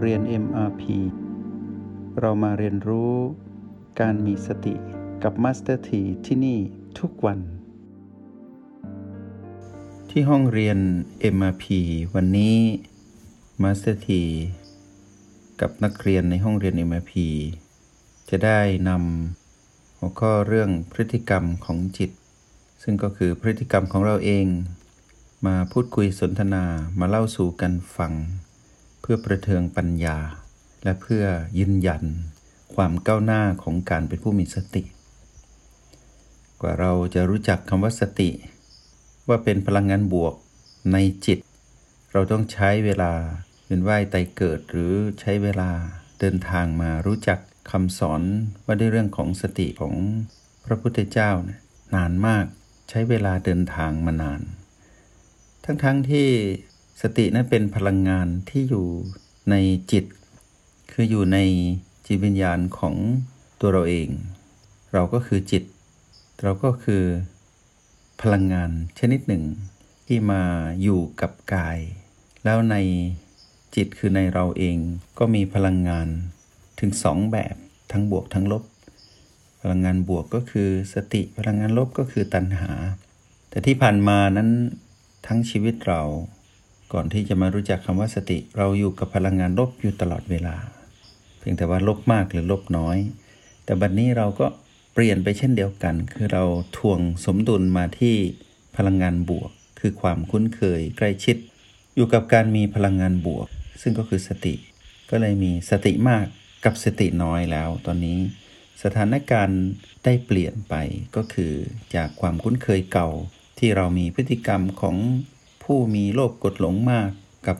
เรียน MRP เรามาเรียนรู้การมีสติกับ Master T ที่ที่นี่ทุกวัน ที่ห้องเรียน MRP วันนี้ Master T กับนักเรียนในห้องเรียน MRP จะได้นำหัวข้อเรื่องพฤติกรรมของจิต ซึ่งก็คือพฤติกรรมของเราเอง มาพูดคุยสนทนามาเล่าสู่กันฟัง พื่อประเทืองปัญญา และเพื่อยืนยันความก้าวหน้าของการเป็นผู้มีสติ กว่าเราจะรู้จักคำว่าสติ ว่าเป็นพลังงานบวกในจิต เราต้องใช้เวลาเป็นว่ายไตเกิดหรือใช้เวลาเดินทางมารู้จักคำสอนว่าด้วยเรื่องของสติของพระพุทธเจ้านานมากใช้เวลาเดินทางมานาน ทั้งๆทที่ สตินั้นเป็นพลังงานที่อยู่ในจิต คืออยู่ในจิตวิญญาณของตัวเราเอง เราก็คือจิต เราก็คือพลังงานชนิดหนึ่ง ที่มาอยู่กับกาย แล้วในจิตคือในเราเองก็มีพลังงานถึงสองแบบทั้งบวกทั้งลบ พลังงานบวกก็คือสติพลังงานลบก็คือตัณหา แต่ที่ผ่านมานั้นทั้งชีวิตเรา ก่อนที่จะมารู้จักคำว่าสติ เราอยู่กับพลังงานลบอยู่ตลอดเวลา เพียงแต่ว่าลบมากหรือลบน้อย แต่บัดนนี้เราก็เปลี่ยนไปเช่นเดียวกัน คือเราทวงสมดุลมาที่พลังงานบวก คือความคุ้นเคยใกล้ชิด อยู่กับการมีพลังงานบวก ซึ่งก็คือสติ ก็เลยมีสติมากกับสติน้อยแล้ว ตอนนี้สถานการณ์ได้เปลี่ยนไปก็คือจากความคุ้นเคยเก่าที่เรามีพฤติกรรมของ ผู้มีโลภกดหลงมากกับ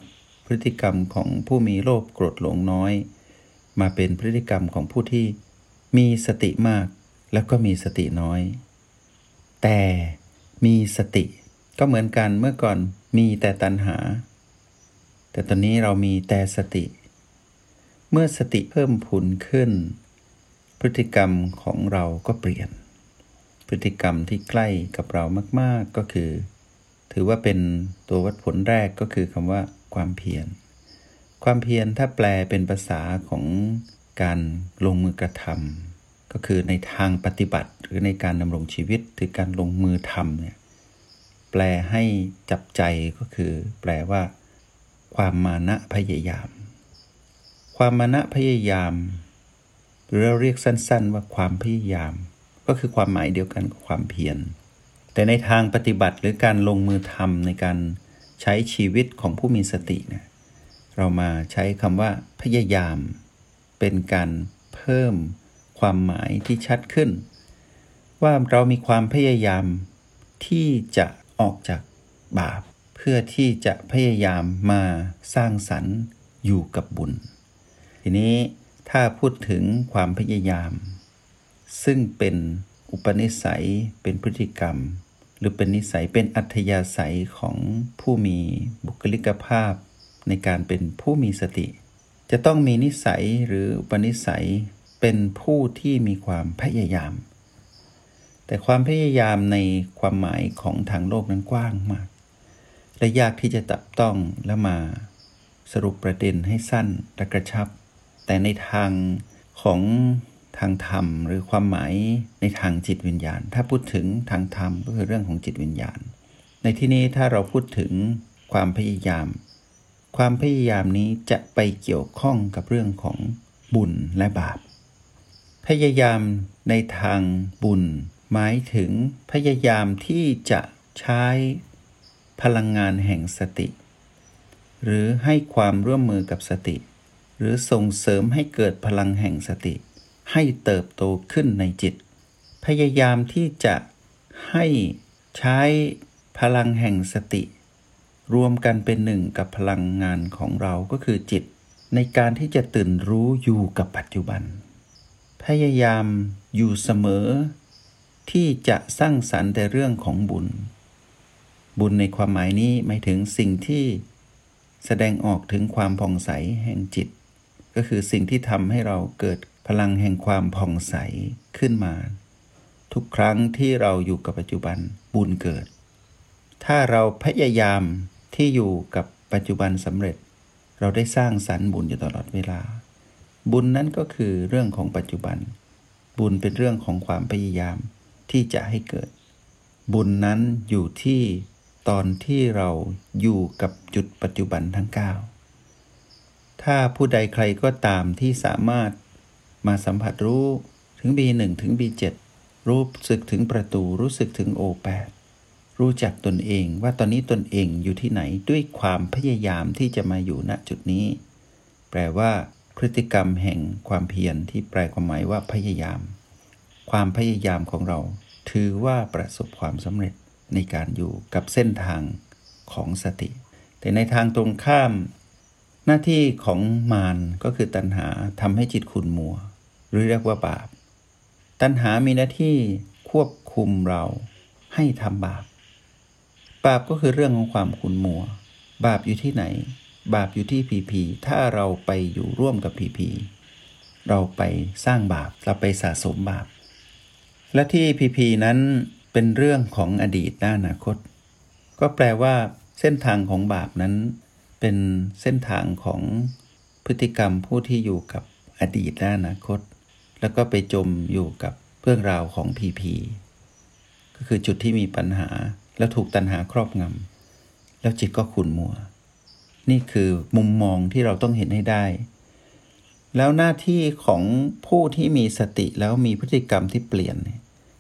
พฤติกรรมของผู้มีโลภกดหลงน้อย มาเป็นพฤติกรรมของผู้ที่มีสติมากแล้วก็มีสติน้อย แต่มีสติก็เหมือนกันเมื่อก่อนมีแต่ตัณหา แต่ตอนนี้เรามีแต่สติ เมื่อสติเพิ่มพูนขึ้น พฤติกรรมของเราก็เปลี่ยน พฤติกรรมที่ใกล้กับเรามาก ๆก็คือ ถือว่าเป็นตัววัดผลแรกก็คือคำว่าความเพียร ความเพียรถ้าแปลเป็นภาษาของการลงมือกระทำก็คือในทางปฏิบัติ หรือในการดำรงชีวิตถือการลงมือทำเนี่ยแปลให้จับใจก็คือ แปลว่า ความมานะพยายาม ความมานะพยายาม หรือเราเรียกสั้น ๆ ว่าความพยายาม ก็คือความหมายเดียวกันกับความเพียร แต่ในทางปฏิบัติหรือการลงมือทำในการใช้ชีวิตของผู้มีสติเนี่ยเรามาใช้คำว่าพยายาม เป็นการเพิ่มความหมายที่ชัดขึ้น ว่าเรามีความพยายามที่จะออกจากบาป เพื่อที่จะพยายามมาสร้างสรรค์อยู่กับบุญ ทีนี้ถ้าพูดถึงความพยายาม ซึ่งเป็น อุปนิสัยเป็นพฤติกรรม หรือเป็นนิสัยเป็นอัธยาศัยของผู้มีบุคลิกภาพ ในการเป็นผู้มีสติ จะต้องมีนิสัยหรืออุปนิสัยเป็นผู้ที่มีความพยายาม แต่ความพยายามในความหมายของทางโลกนั้นกว้างมาก และยากที่จะตับต้องและมาสรุปประเด็นให้สั้นและกระชับ แต่ในทางของ ทางธรรม หรือความหมายในทางจิตวิญญาณ ถ้าพูดถึงทางธรรมก็คือเรื่องของจิตวิญญาณ ในที่นี้ถ้าเราพูดถึงความพยายาม ความพยายามนี้จะไปเกี่ยวข้องกับเรื่องของบุญและบาป พยายามในทางบุญ หมายถึงพยายามที่จะใช้พลังงานแห่งสติ หรือให้ความร่วมมือกับสติ หรือส่งเสริมให้เกิดพลังแห่งสติ ให้เติบโตขึ้นในจิต พยายามที่จะให้ใช้พลังแห่งสติ รวมกันเป็นหนึ่งกับพลังงานของเราก็คือจิต ในการที่จะตื่นรู้อยู่กับปัจจุบัน พยายามอยู่เสมอ ที่จะสร้างสรรค์แต่เรื่องของบุญ บุญในความหมายนี้หมายถึงสิ่งที่แสดงออกถึงความผ่องใสแห่งจิต ก็คือสิ่งที่ทำให้เราเกิด พลังแห่งความผ่องใสขึ้นมา ทุกครั้งที่เราอยู่กับปัจจุบันบุญเกิด ถ้าเราพยายามที่อยู่กับปัจจุบันสำเร็จ เราได้สร้างสรรค์บุญอยู่ตลอดเวลา บุญนั้นก็คือเรื่องของปัจจุบัน บุญเป็นเรื่องของความพยายามที่จะให้เกิด บุญนั้นอยู่ที่ตอนที่เราอยู่กับจุดปัจจุบันทั้ง 9 ถ้าผู้ใดใครก็ตามที่สามารถ มาสัมผัสรู้ถึง B1 ถึง B7 รู้สึกถึงประตูรู้สึกถึง O8 รู้จักตนเองว่าตอนนี้ตนเองอยู่ที่ไหนด้วยความพยายามที่จะมาอยู่ณจุดนี้ แปลว่า พฤติกรรมแห่งความเพียรที่แปลความหมายว่าพยายาม ความพยายามของเรา ถือว่าประสบความสำเร็จในการอยู่กับเส้นทางของสติ แต่ในทางตรงข้าม หน้าที่ของมารก็คือตัณหาทำให้จิตขุ่นมัว หรือเรียกว่าบาป ตัณหามีหน้าที่ควบคุมเราให้ทำบาป บาปก็คือเรื่องของความขุนมัว บาปอยู่ที่ไหน บาปอยู่ที่ผีผีถ้าเราไปอยู่ร่วมกับผีผีเราไปสร้างบาป เราไปสะสมบาป และที่ผีผีนั้นเป็นเรื่องของอดีตและอนาคต ก็แปลว่า เส้นทางของบาปนั้น เป็นเส้นทางของพฤติกรรมผู้ที่อยู่กับอดีตและอนาคต แล้วก็ไปจมอยู่กับเรื่องราวของผีผีก็คือจุดที่มีปัญหาแล้วถูกตัณหาครอบงำแล้วจิตก็ขุ่นมัว นี่คือมุมมองที่เราต้องเห็นให้ได้ แล้วหน้าที่ของผู้ที่มีสติแล้วมีพฤติกรรมที่เปลี่ยน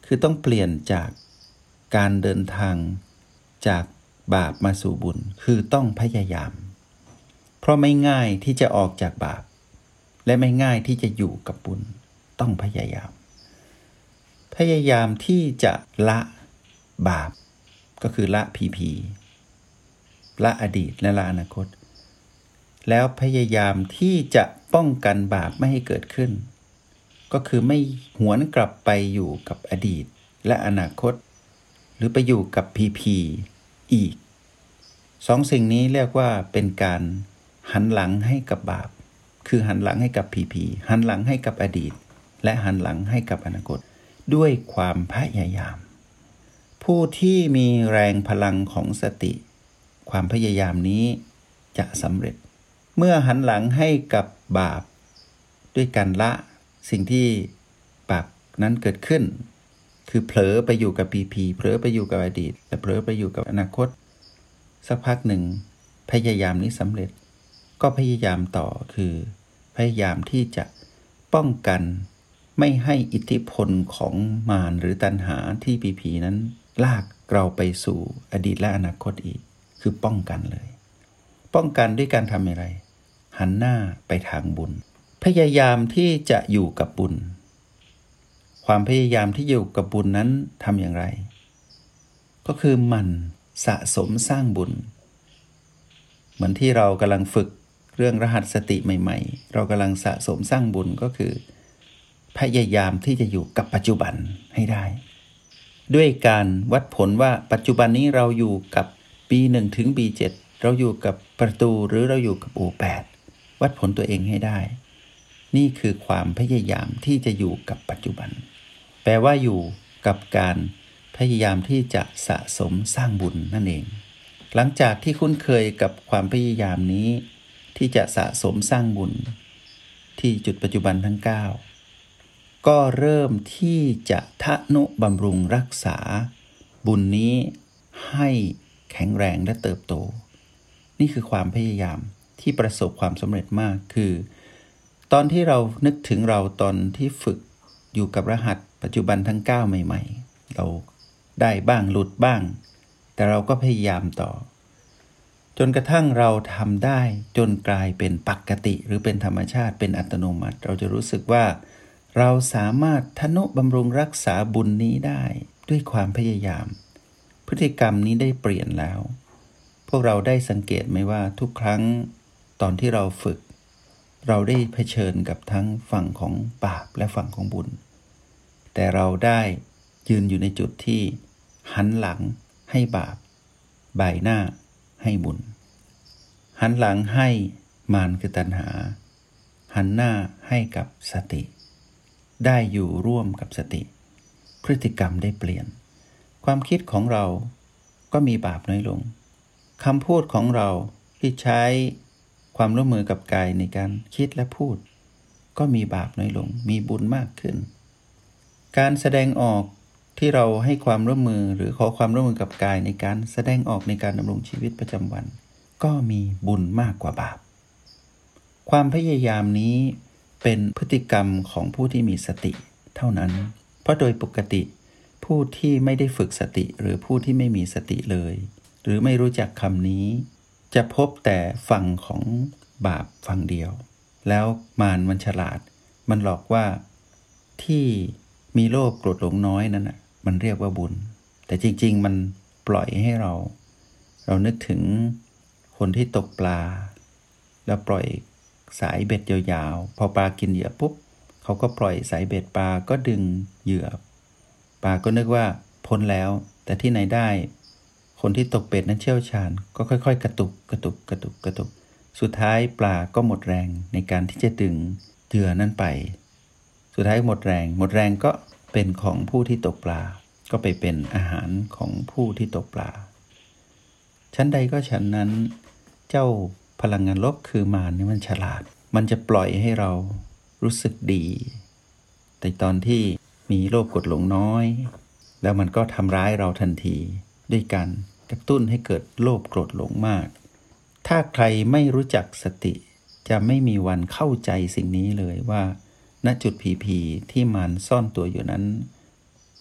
คือต้องเปลี่ยนจากการเดินทางจากบาปมาสู่บุญ คือต้องพยายาม เพราะไม่ง่ายที่จะออกจากบาป และไม่ง่ายที่จะอยู่กับบุญ ต้องพยายาม พยายามที่จะละบาป ก็คือละผีผีละอดีตและละอนาคต แล้วพยายามที่จะป้องกันบาปไม่ให้เกิดขึ้น ก็คือไม่หวนกลับไปอยู่กับอดีตและอนาคต หรือไปอยู่กับพีพีอีกสองสิ่งนี้เรียกว่าเป็นการหันหลังให้กับบาป คือหันหลังให้กับพีพีหันหลังให้กับอดีต และหันหลังให้กับอนาคต ด้วยความพยายาม ผู้ที่มีแรงพลังของสติ ความพยายามนี้จะสำเร็จ เมื่อหันหลังให้กับบาป ด้วยการละสิ่งที่บาปนั้นเกิดขึ้น คือเผลอไปอยู่กับปีพีเผลอไปอยู่กับอดีต แต่เผลอไปอยู่กับอนาคต สักพักหนึ่ง พยายามนี้สำเร็จ ก็พยายามต่อคือพยายามที่จะป้องกัน ไม่ให้อิทธิพลของมารหรือตันหาที่ปีพีนั้น ลากเราไปสู่อดีตและอนาคตอีก คือป้องกันเลย ป้องกันด้วยการทำอะไร หันหน้าไปทางบุญ พยายามที่จะอยู่กับบุญ ความพยายามที่อยู่กับบุญนั้นทำอย่างไร ก็คือมันสะสมสร้างบุญ เหมือนที่เรากำลังฝึกเรื่องรหัสสติใหม่ ๆ เรากำลังสะสมสร้างบุญก็คือ พยายามที่จะอยู่กับปัจจุบันให้ได้ ด้วยการวัดผลว่าปัจจุบันนี้เราอยู่กับ B1 ถึง B7 เราอยู่กับประตูหรือเราอยู่กับ O8 วัดผลตัวเองให้ได้ นี่คือความพยายามที่จะอยู่กับปัจจุบัน แปลว่าอยู่กับการพยายามที่จะสะสมสร้างบุญนั่นเอง หลังจากที่คุ้นเคยกับความพยายามนี้ ที่จะสะสมสร้างบุญ ที่จุดปัจจุบันทั้ง 9 ก็เริ่มที่จะทะนุบำรุงรักษา บุญนี้ให้แข็งแรงและเติบโต นี่คือความพยายามที่ประสบความสำเร็จมากคือ ตอนที่เรานึกถึงเราตอนที่ฝึกอยู่กับรหัสปัจจุบันทั้ง 9 ใหม่ ๆ เราได้บ้างหลุดบ้าง แต่เราก็พยายามต่อ จนกระทั่งเราทำได้จนกลายเป็นปกติ หรือเป็นธรรมชาติเป็นอัตโนมัติ เราจะรู้สึกว่า เราสามารถทนุบำรุงรักษาบุญนี้ได้ด้วยความพยายาม พฤติกรรมนี้ได้เปลี่ยนแล้ว พวกเราได้สังเกตไหมว่าทุกครั้งตอนที่เราฝึก เราได้เผชิญกับทั้งฝั่งของบาปและฝั่งของบุญ แต่เราได้ยืนอยู่ในจุดที่หันหลังให้บาป ใบหน้าให้บุญ หันหลังให้มารคือตัณหา หันหน้าให้กับสติ ได้อยู่ร่วมกับสติ พฤติกรรมได้เปลี่ยน ความคิดของเราก็มีบาปน้อยลงคำพูดของเราที่ใช้ความร่วมมือกับกายในการคิดและพูด ก็มีบาปน้อยลง มีบุญมากขึ้น การแสดงออกที่เราให้ความร่วมมือหรือขอความร่วมมือกับกายในการแสดงออกในการดำรงชีวิตประจำวัน ก็มีบุญมากกว่าบาป ความพยายามนี้ เป็นพฤติกรรมของผู้ที่มีสติเท่านั้น เพราะโดยปกติ ผู้ที่ไม่ได้ฝึกสติหรือผู้ที่ไม่มีสติเลย หรือไม่รู้จักคำนี้ จะพบแต่ฝั่งของบาปฝั่งเดียว แล้วมารมันฉลาด มันหลอกว่าที่มีโลภโกรธหลงน้อยนั้นน่ะมันเรียกว่าบุญ แต่จริง ๆ มันปล่อยให้เรา เรานึกถึงคนที่ตกปลา แล้วปล่อย สายเบ็ดยาวๆ พอปลากินเหยื่อปุ๊บเขาก็ปล่อยสายเบ็ดปลาก็ดึงเหยื่อปลาก็นึกว่าพ้นแล้ว แต่ที่ไหนได้ คนที่ตกเบ็ดนั้นเชี่ยวชาญ ก็ค่อย ๆ กระตุกกระตุกกระตุกกระตุก สุดท้ายปลาก็หมดแรงในการที่จะดึงเหยื่อนั้นไป สุดท้ายหมดแรง หมดแรงก็เป็นของผู้ที่ตกปลา ก็ไปเป็นอาหารของผู้ที่ตกปลา ชั้นใดก็ชั้นนั้น เจ้า พลังงานลบคือมารนี่มันฉลาด มันจะปล่อยให้เรารู้สึกดี แต่ตอนที่มีโลภกดหลงน้อย แล้วมันก็ทำร้ายเราทันที ด้วยการกระตุ้นให้เกิดโลภโกรธหลงมาก ถ้าใครไม่รู้จักสติ จะไม่มีวันเข้าใจสิ่งนี้เลยว่าณจุดผีผีที่มารซ่อนตัวอยู่นั้น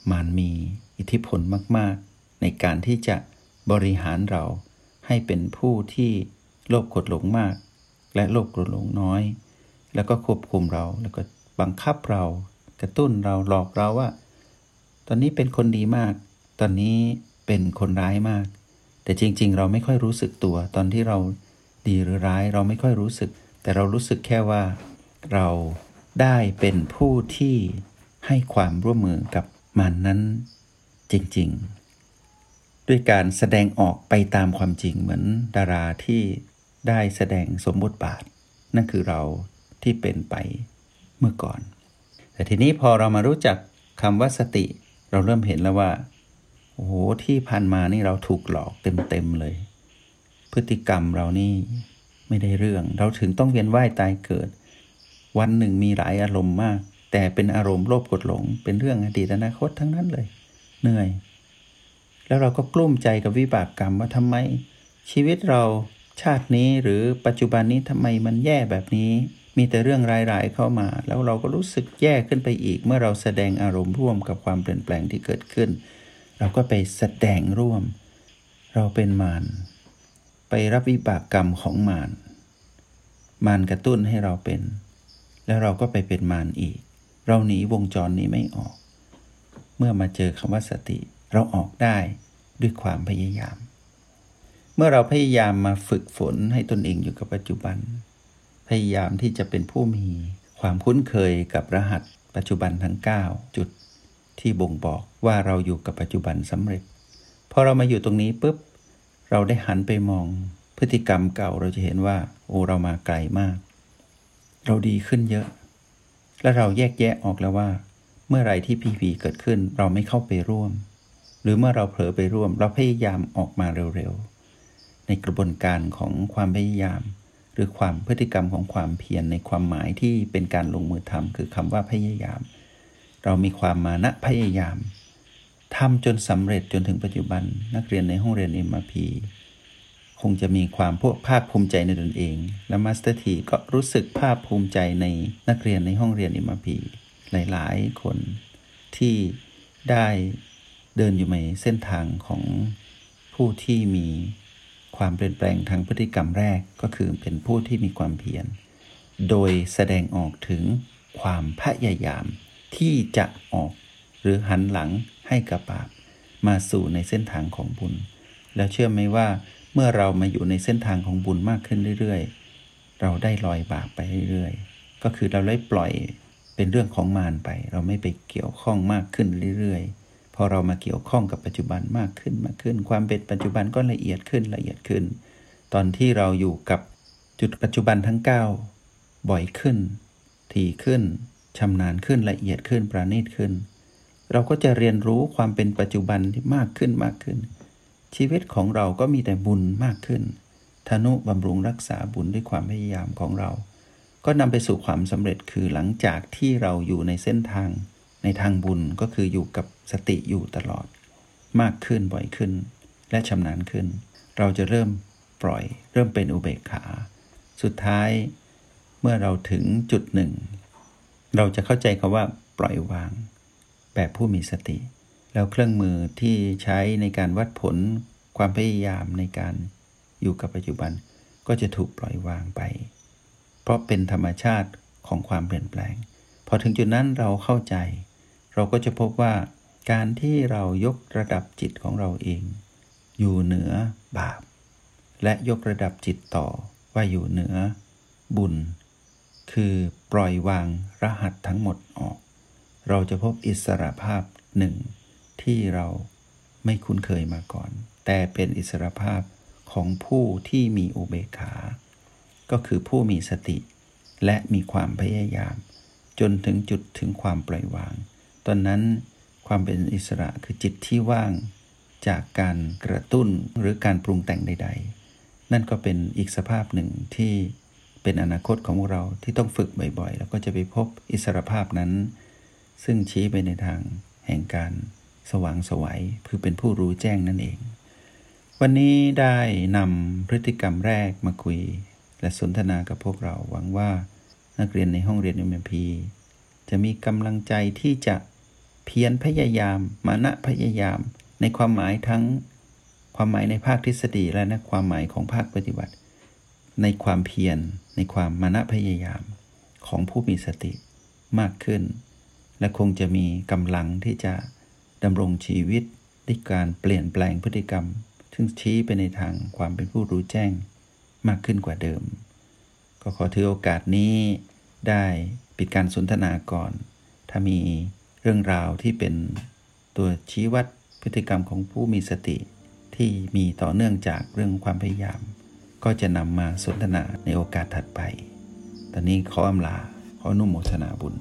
มารมีอิทธิพลมาก ๆ ในการที่จะบริหารเราให้เป็นผู้ที่ โลภกดหลงมาก และโลภกดหลงน้อย แล้วก็ควบคุมเราแล้วก็บังคับเรา กระตุ้นเราหลอกเราว่า ตอนนี้เป็นคนดีมาก ตอนนี้เป็นคนร้ายมาก แต่จริง ๆ เราไม่ค่อยรู้สึกตัว ตอนที่เราดีหรือร้ายเราไม่ค่อยรู้สึก แต่เรารู้สึกแค่ว่า เราได้เป็นผู้ที่ให้ความร่วมมือกับมันนั้นจริง ๆ ด้วยการแสดงออกไปตามความจริงเหมือนดาราที่ ได้แสดงสมบทบาท นั่นคือเราที่เป็นไปเมื่อก่อน แต่ทีนี้พอเรามารู้จักคำว่าสติ เราเริ่มเห็นแล้วว่าโอ้โหที่ผ่านมานี่เราถูกหลอกเต็มๆเลย พฤติกรรมเรานี่ไม่ได้เรื่อง เราถึงต้องเวียนว่ายตายเกิด วันหนึ่งมีหลายอารมณ์มาก แต่เป็นอารมณ์โลภกดหลง เป็นเรื่องอดีตอนาคตทั้งนั้นเลย เหนื่อย แล้วเราก็กลุ้มใจกับวิบากกรรมว่าทำไมชีวิตเรา ชาตินี้หรือปัจจุบันนี้ทำไมมันแย่แบบนี้ มีแต่เรื่องร้ายๆเข้ามา แล้วเราก็รู้สึกแย่ขึ้นไปอีก เมื่อเราแสดงอารมณ์ร่วมกับความเปลี่ยนแปลงที่เกิดขึ้น เราก็ไปแสดงร่วม เราเป็นมารไปรับวิบากกรรมของมารมารกระตุ้นให้เราเป็น แล้วเราก็ไปเป็นมารอีก เราหนีวงจรนี้ไม่ออก เมื่อมาเจอคำว่าสติ เราออกได้ด้วยความพยายาม มื่อเราพยายามมาฝึกฝนให้ตนเองอยู่กับปัจจุบัน พยายามที่จะเป็นผู้มีความคุ้นเคยกับรหัสปัจจุบันทั้ง 9 จุดที่บ่งบอกว่าเราอยู่กับปัจจุบันสำเร็จ พอเรามาอยู่ตรงนี้ปุ๊บ เราได้หันไปมองพฤติกรรมเก่าเราจะเห็นว่า โอ้เรามาไกลมาก เราดีขึ้นเยอะ และเราแยกแยะออกแล้วว่า เมื่อไรที่พีพีเกิดขึ้นเราไม่เข้าไปร่วม หรือเมื่อเราเผลอไปร่วม เราพยายามออกมาเร็วๆ ในกระบวนการของความพยายาม หรือความพฤติกรรมของความเพียรในความหมายที่เป็นการลงมือทำคือคำว่าพยายาม เรามีความมานะพยายามทำจนสำเร็จจนถึงปัจจุบัน นักเรียนในห้องเรียน MRP คงจะมีความพวกภาคภูมิใจในตนเอง และ Master ทีก็รู้สึกภาคภูมิใจในนักเรียนในห้องเรียน MRP หลาย ๆ คนที่ได้เดินอยู่ในเส้นทางของผู้ที่มี ความเปลี่ยนแปลงทางพฤติกรรมแรกก็คือเป็นผู้ที่มีความเพียร โดยแสดงออกถึงความพยายามที่จะออกหรือหันหลังให้กับบาปมาสู่ในเส้นทางของบุญ แล้วเชื่อไหมว่าเมื่อเรามาอยู่ในเส้นทางของบุญมากขึ้นเรื่อยๆ เราได้ลอยบาปไปเรื่อยๆ ก็คือเราได้ปล่อยเป็นเรื่องของมารไป เราไม่ไปเกี่ยวข้องมากขึ้นเรื่อยๆ พอเรามาเกี่ยวข้องกับปัจจุบันมากขึ้นมากขึ้น ความเป็นปัจจุบันก็ละเอียดขึ้นละเอียดขึ้น ตอนที่เราอยู่กับจุดปัจจุบันทั้ง 9 บ่อยขึ้น ถี่ขึ้นชำนาญขึ้นละเอียดขึ้นประณีตขึ้น เราก็จะเรียนรู้ความเป็นปัจจุบันที่มากขึ้นมากขึ้น ชีวิตของเราก็มีแต่บุญมากขึ้นทนุบำรุงรักษาบุญด้วยความพยายามของเรา ก็นำไปสู่ความสำเร็จคือหลังจากที่เราอยู่ในเส้นทาง ในทางบุญก็คืออยู่กับสติอยู่ตลอด มากขึ้นบ่อยขึ้น และชำนาญขึ้น เราจะเริ่มปล่อย เริ่มเป็นอุเบกขา สุดท้ายเมื่อเราถึงจุดหนึ่ง เราจะเข้าใจคาว่าปล่อยวาง แบบผู้มีสติ แล้วเครื่องมือที่ใช้ในการวัดผลความพยายามในการอยู่กับปัจจุบัน ก็จะถูกปล่อยวางไป เพราะเป็นธรรมชาติของความเปลี่ยนแปลง พอถึงจุดนั้นเราเข้าใจ เราก็จะพบว่าการที่เรายกระดับจิตของเราเอง อยู่เหนือบาป และยกระดับจิตต่อว่าอยู่เหนือ บุญ คือปล่อยวางรหัสทั้งหมดออก เราจะพบอิสระภาพหนึ่งที่เราไม่คุ้นเคยมาก่อน แต่เป็นอิสระภาพของผู้ที่มีอุเบกขา ก็คือผู้มีสติ และมีความพยายาม จนถึงจุดถึงความปล่อยวาง ตอนนั้นความเป็นอิสระคือจิตที่ว่างจากการกระตุ้นหรือการปรุงแต่งใด ๆ นั่นก็เป็นอีกสภาพหนึ่งที่เป็นอนาคตของเราที่ต้องฝึกบ่อยๆ แล้วก็จะไปพบอิสรภาพนั้น ซึ่งชี้ไปในทางแห่งการสว่างสวัยคือเป็นผู้รู้แจ้งนั่นเอง วันนี้ได้นำพฤติกรรมแรกมาคุย และสนทนากับพวกเราหวังว่านักเรียนในห้องเรียน MMP จะมีกำลังใจที่จะ เพียรพยายาม มานะพยายาม ในความหมายทั้งความหมายในภาคทฤษฎีและนะความหมายของภาคปฏิบัติ ในความเพียรในความมานะพยายามของผู้มีสติมากขึ้น และคงจะมีกำลังที่จะดำรงชีวิตด้วยการเปลี่ยนแปลงพฤติกรรม ซึ่งชี้ไปในทางความเป็นผู้รู้แจ้งมากขึ้นกว่าเดิม ก็ขอถือโอกาสนี้ได้ปิดการสนทนาก่อน ถ้ามี เรื่องราวที่เป็นตัวชี้วัดพฤติกรรมของผู้มีสติ ที่มีต่อเนื่องจากเรื่องความพยายาม ก็จะนำมาสนทนาในโอกาสถัดไป ตอนนี้ขออำลา ขออนุโมทนาบุญ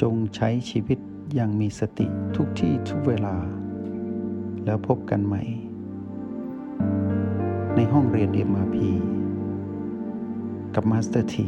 จงใช้ชีวิตอย่างมีสติทุกที่ทุกเวลา แล้วพบกันใหม่ ในห้องเรียน MRP กับ Master ที